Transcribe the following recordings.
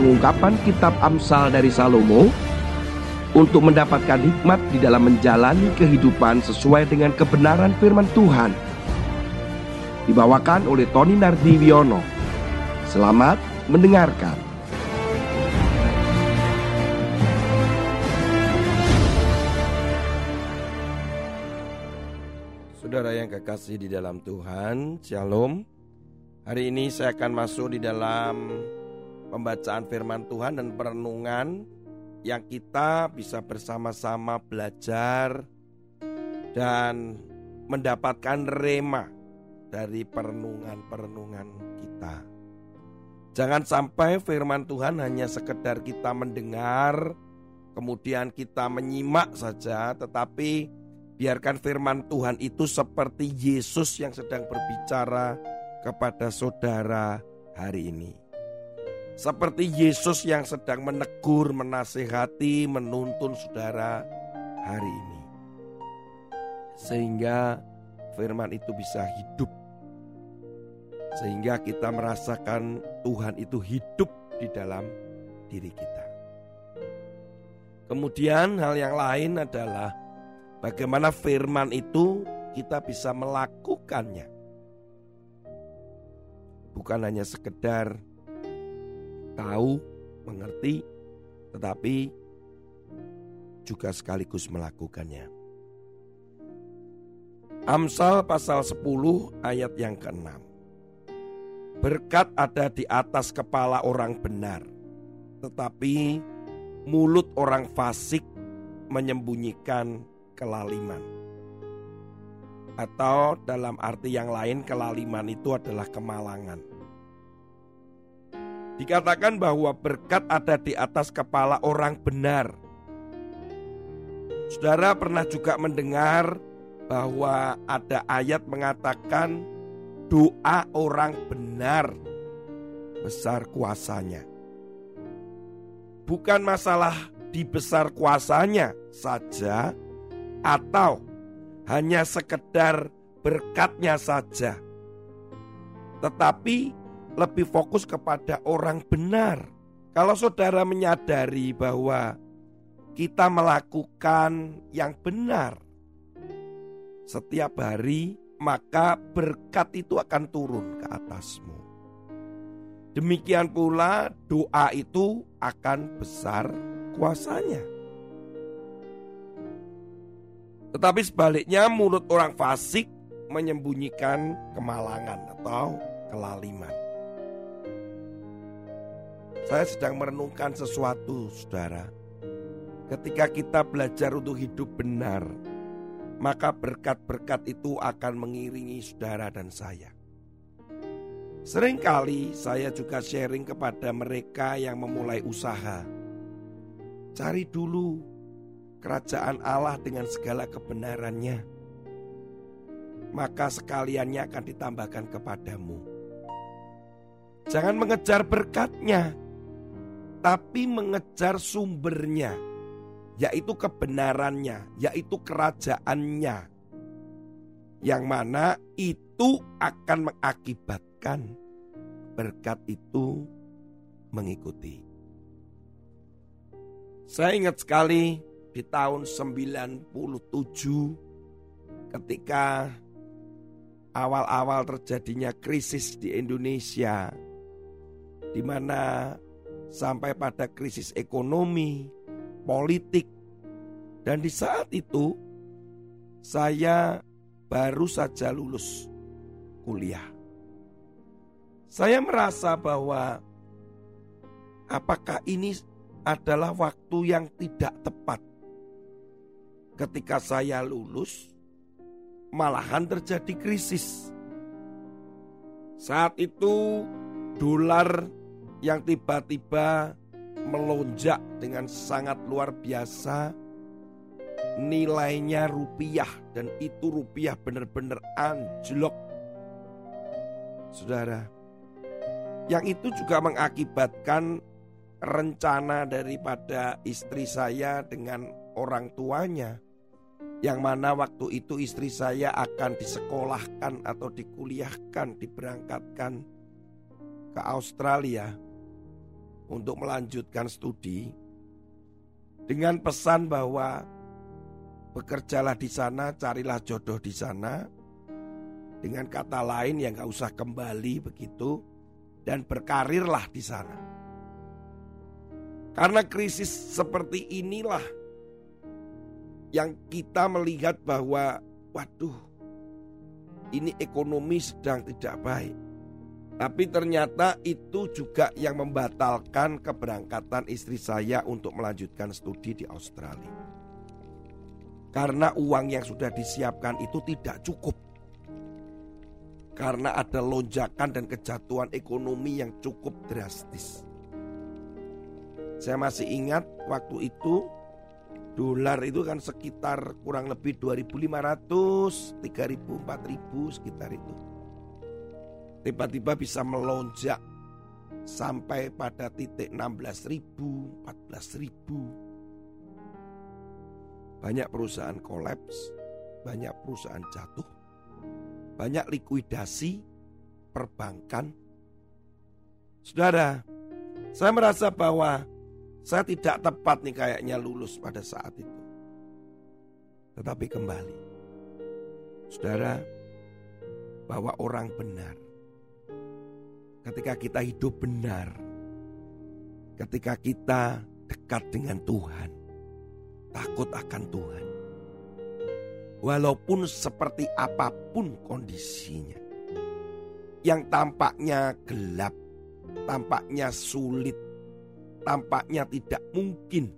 pengungkapan kitab Amsal dari Salomo untuk mendapatkan hikmat di dalam menjalani kehidupan sesuai dengan kebenaran firman Tuhan. Dibawakan oleh Tony Nardiwiono. Selamat mendengarkan. Saudara yang kekasih di dalam Tuhan, Shalom. Hari ini saya akan masuk di dalam pembacaan firman Tuhan dan perenungan yang kita bisa bersama-sama belajar dan mendapatkan rema dari perenungan-perenungan kita. Jangan sampai firman Tuhan hanya sekedar kita mendengar, kemudian kita menyimak saja, tetapi biarkan firman Tuhan itu seperti Yesus yang sedang berbicara kepada saudara hari ini. Seperti Yesus yang sedang menegur, menasehati, menuntun saudara hari ini. Sehingga firman itu bisa hidup. Sehingga kita merasakan Tuhan itu hidup di dalam diri kita. Kemudian hal yang lain adalah bagaimana firman itu kita bisa melakukannya. Bukan hanya sekedar tahu, mengerti, tetapi juga sekaligus melakukannya. Amsal pasal 10 ayat yang ke-6. Berkat ada di atas kepala orang benar, tetapi mulut orang fasik menyembunyikan kelaliman. Atau dalam arti yang lain kelaliman itu adalah kemalangan. Dikatakan bahwa berkat ada di atas kepala orang benar. Saudara pernah juga mendengar bahwa ada ayat mengatakan doa orang benar besar kuasanya. Bukan masalah di besar kuasanya saja atau hanya sekedar berkatnya saja. Tetapi lebih fokus kepada orang benar. Kalau saudara menyadari bahwa kita melakukan yang benar setiap hari, maka berkat itu akan turun ke atasmu. Demikian pula doa itu akan besar kuasanya. Tetapi sebaliknya mulut orang fasik menyembunyikan kemalangan atau kelaliman. Saya sedang merenungkan sesuatu, saudara. Ketika kita belajar untuk hidup benar, maka berkat-berkat itu akan mengiringi saudara dan saya. Seringkali saya juga sharing kepada mereka yang memulai usaha. Cari dulu kerajaan Allah dengan segala kebenarannya. Maka sekaliannya akan ditambahkan kepadamu. Jangan mengejar berkatnya, tapi mengejar sumbernya, yaitu kebenarannya, yaitu kerajaannya, yang mana itu akan mengakibatkan berkat itu mengikuti. Saya ingat sekali di tahun 97 ketika awal-awal terjadinya krisis di Indonesia di mana sampai pada krisis ekonomi, politik. Dan di saat itu saya baru saja lulus kuliah. Saya merasa bahwa apakah ini adalah waktu yang tidak tepat. Ketika saya lulus, malahan terjadi krisis. Saat itu dolar yang tiba-tiba melonjak dengan sangat luar biasa nilainya rupiah dan itu rupiah benar-benar anjlok. Saudara, yang itu juga mengakibatkan rencana daripada istri saya dengan orang tuanya yang mana waktu itu istri saya akan disekolahkan atau dikuliahkan, diberangkatkan ke Australia untuk melanjutkan studi dengan pesan bahwa bekerjalah di sana, carilah jodoh di sana. Dengan kata lain yang gak usah kembali begitu dan berkarirlah di sana. Karena krisis seperti inilah yang kita melihat bahwa waduh ini ekonomi sedang tidak baik. Tapi ternyata itu juga yang membatalkan keberangkatan istri saya untuk melanjutkan studi di Australia. Karena uang yang sudah disiapkan itu tidak cukup. Karena ada lonjakan dan kejatuhan ekonomi yang cukup drastis. Saya masih ingat waktu itu dolar itu kan sekitar kurang lebih 2500, 3000, 4000 sekitar itu tiba-tiba bisa melonjak sampai pada titik 16 ribu, 14 ribu. Banyak perusahaan kolaps, banyak perusahaan jatuh, banyak likuidasi perbankan. Saudara, saya merasa bahwa saya tidak tepat nih kayaknya lulus pada saat itu. Tetapi kembali, saudara, bahwa orang benar ketika kita hidup benar, ketika kita dekat dengan Tuhan, takut akan Tuhan. Walaupun seperti apa pun kondisinya, yang tampaknya gelap, tampaknya sulit, tampaknya tidak mungkin.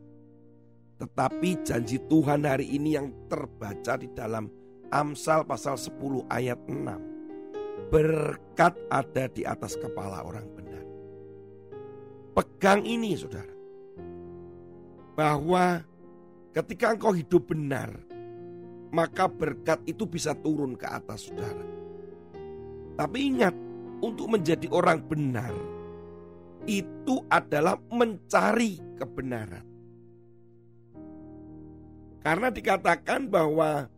Tetapi janji Tuhan hari ini yang terbaca di dalam Amsal pasal 10 ayat 6 berkat ada di atas kepala orang benar. Pegang ini saudara. Bahwa ketika engkau hidup benar, maka berkat itu bisa turun ke atas saudara. Tapi ingat, untuk menjadi orang benar, itu adalah mencari kebenaran. Karena dikatakan bahwa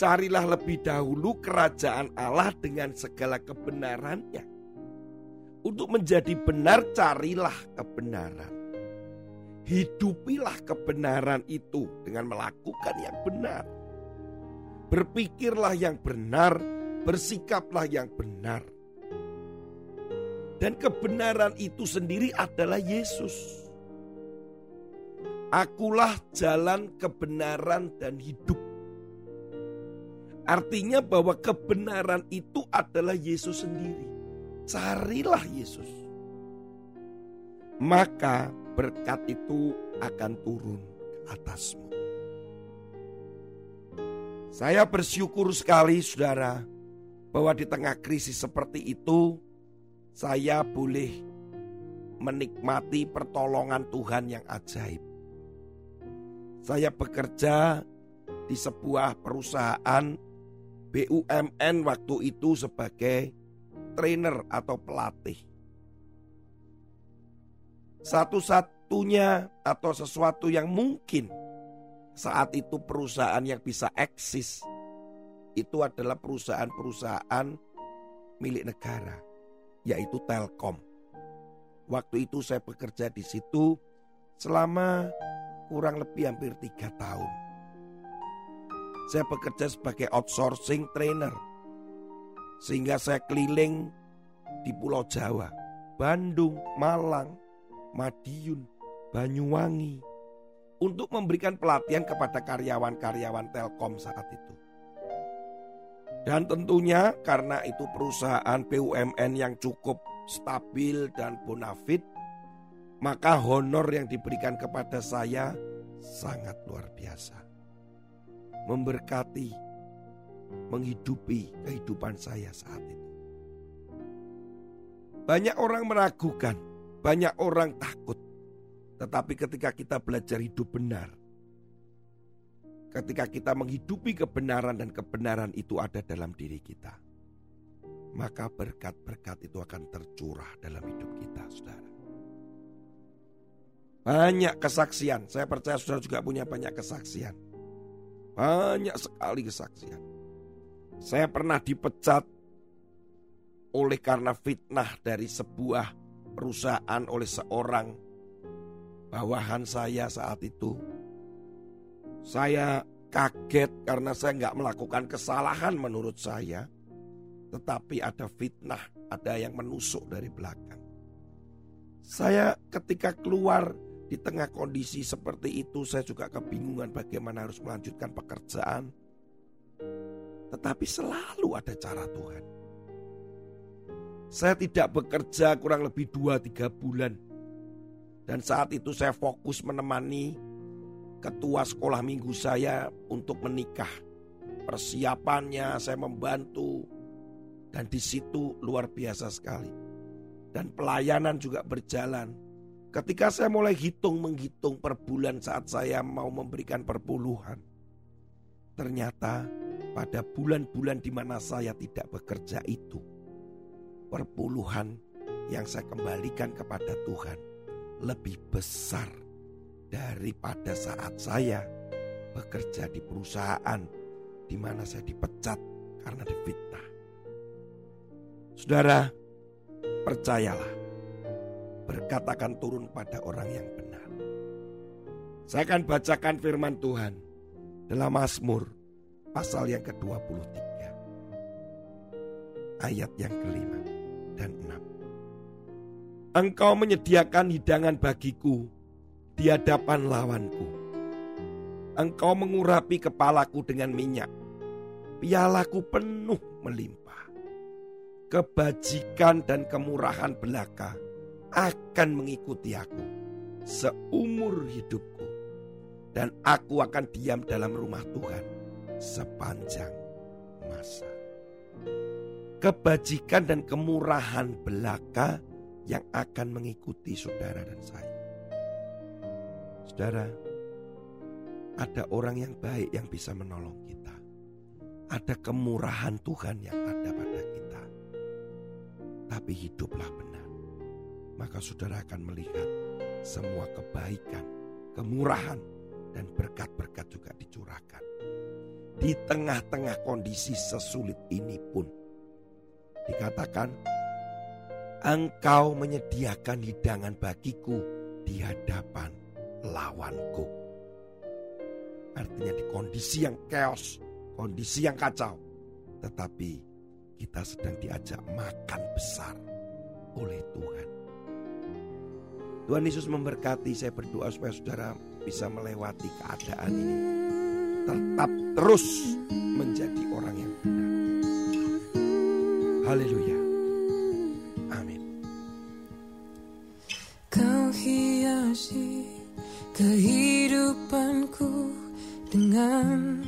Carilah lebih dahulu kerajaan Allah dengan segala kebenarannya. Untuk menjadi benar, carilah kebenaran. Hidupilah kebenaran itu dengan melakukan yang benar. Berpikirlah yang benar, bersikaplah yang benar. Dan kebenaran itu sendiri adalah Yesus. Akulah jalan kebenaran dan hidup. Artinya bahwa kebenaran itu adalah Yesus sendiri. Carilah Yesus. Maka berkat itu akan turun ke atasmu. Saya bersyukur sekali saudara bahwa di tengah krisis seperti itu saya boleh menikmati pertolongan Tuhan yang ajaib. Saya bekerja di sebuah perusahaan BUMN waktu itu sebagai trainer atau pelatih. Satu-satunya atau sesuatu yang mungkin saat itu perusahaan yang bisa eksis itu adalah perusahaan-perusahaan milik negara, yaitu Telkom. Waktu itu saya bekerja di situ selama kurang lebih hampir tiga tahun. Saya bekerja sebagai outsourcing trainer. Sehingga saya keliling di Pulau Jawa, Bandung, Malang, Madiun, Banyuwangi untuk memberikan pelatihan kepada karyawan-karyawan Telkom saat itu. Dan tentunya karena itu perusahaan BUMN yang cukup stabil dan bonafit, maka honor yang diberikan kepada saya sangat luar biasa memberkati, menghidupi kehidupan saya saat itu. Banyak orang meragukan, banyak orang takut. Tetapi ketika kita belajar hidup benar, ketika kita menghidupi kebenaran dan kebenaran itu ada dalam diri kita, maka berkat-berkat itu akan tercurah dalam hidup kita, saudara. Banyak kesaksian, saya percaya saudara juga punya banyak kesaksian banyak sekali kesaksian. Saya pernah dipecat oleh karena fitnah dari sebuah perusahaan oleh seorang bawahan saya saat itu. Saya kaget karena saya nggak melakukan kesalahan menurut saya. Tetapi ada fitnah, ada yang menusuk dari belakang. Saya ketika keluar di tengah kondisi seperti itu saya juga kebingungan bagaimana harus melanjutkan pekerjaan. Tetapi selalu ada cara Tuhan. Saya tidak bekerja kurang lebih 2-3 bulan. Dan saat itu saya fokus menemani ketua sekolah minggu saya untuk menikah. Persiapannya saya membantu. Dan di situ luar biasa sekali. Dan pelayanan juga berjalan. Ketika saya mulai hitung menghitung per bulan saat saya mau memberikan perpuluhan. Ternyata pada bulan-bulan di mana saya tidak bekerja itu perpuluhan yang saya kembalikan kepada Tuhan lebih besar daripada saat saya bekerja di perusahaan di mana saya dipecat karena difitnah. Saudara, percayalah, berkat akan turun pada orang yang benar. Saya akan bacakan firman Tuhan dalam Mazmur pasal yang ke-23 ayat yang kelima dan 6. Engkau menyediakan hidangan bagiku di hadapan lawanku. Engkau mengurapi kepalaku dengan minyak. Pialaku penuh melimpah. Kebajikan dan kemurahan belaka akan mengikuti aku seumur hidupku. Dan aku akan diam dalam rumah Tuhan sepanjang masa kebajikan dan kemurahan belaka yang akan mengikuti saudara dan saya. Saudara, ada orang yang baik yang bisa menolong kita. Ada kemurahan Tuhan yang ada pada kita. Tapi hiduplah benar. Maka saudara akan melihat semua kebaikan, kemurahan, dan berkat-berkat juga dicurahkan. Di tengah-tengah kondisi sesulit ini pun Dikatakan, engkau menyediakan hidangan bagiku di hadapan lawanku. Artinya di kondisi yang chaos, kondisi yang kacau. Tetapi kita sedang diajak makan besar oleh Tuhan. Tuhan Yesus memberkati saya berdoa supaya saudara bisa melewati keadaan ini. Tetap terus menjadi orang yang benar. Haleluya. Amin. Kau hiasi kehidupanku dengan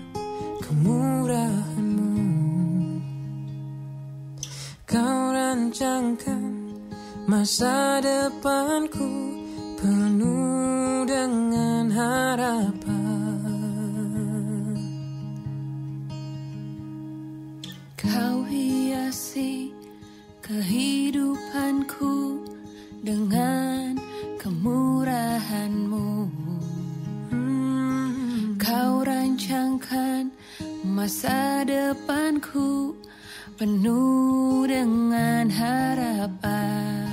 kemurahanmu. Kau rancangkan masa depanku penuh dengan harapan. kehidupanku dengan kemurahanmu. Kau rancangkan masa depanku penuh dengan harapan.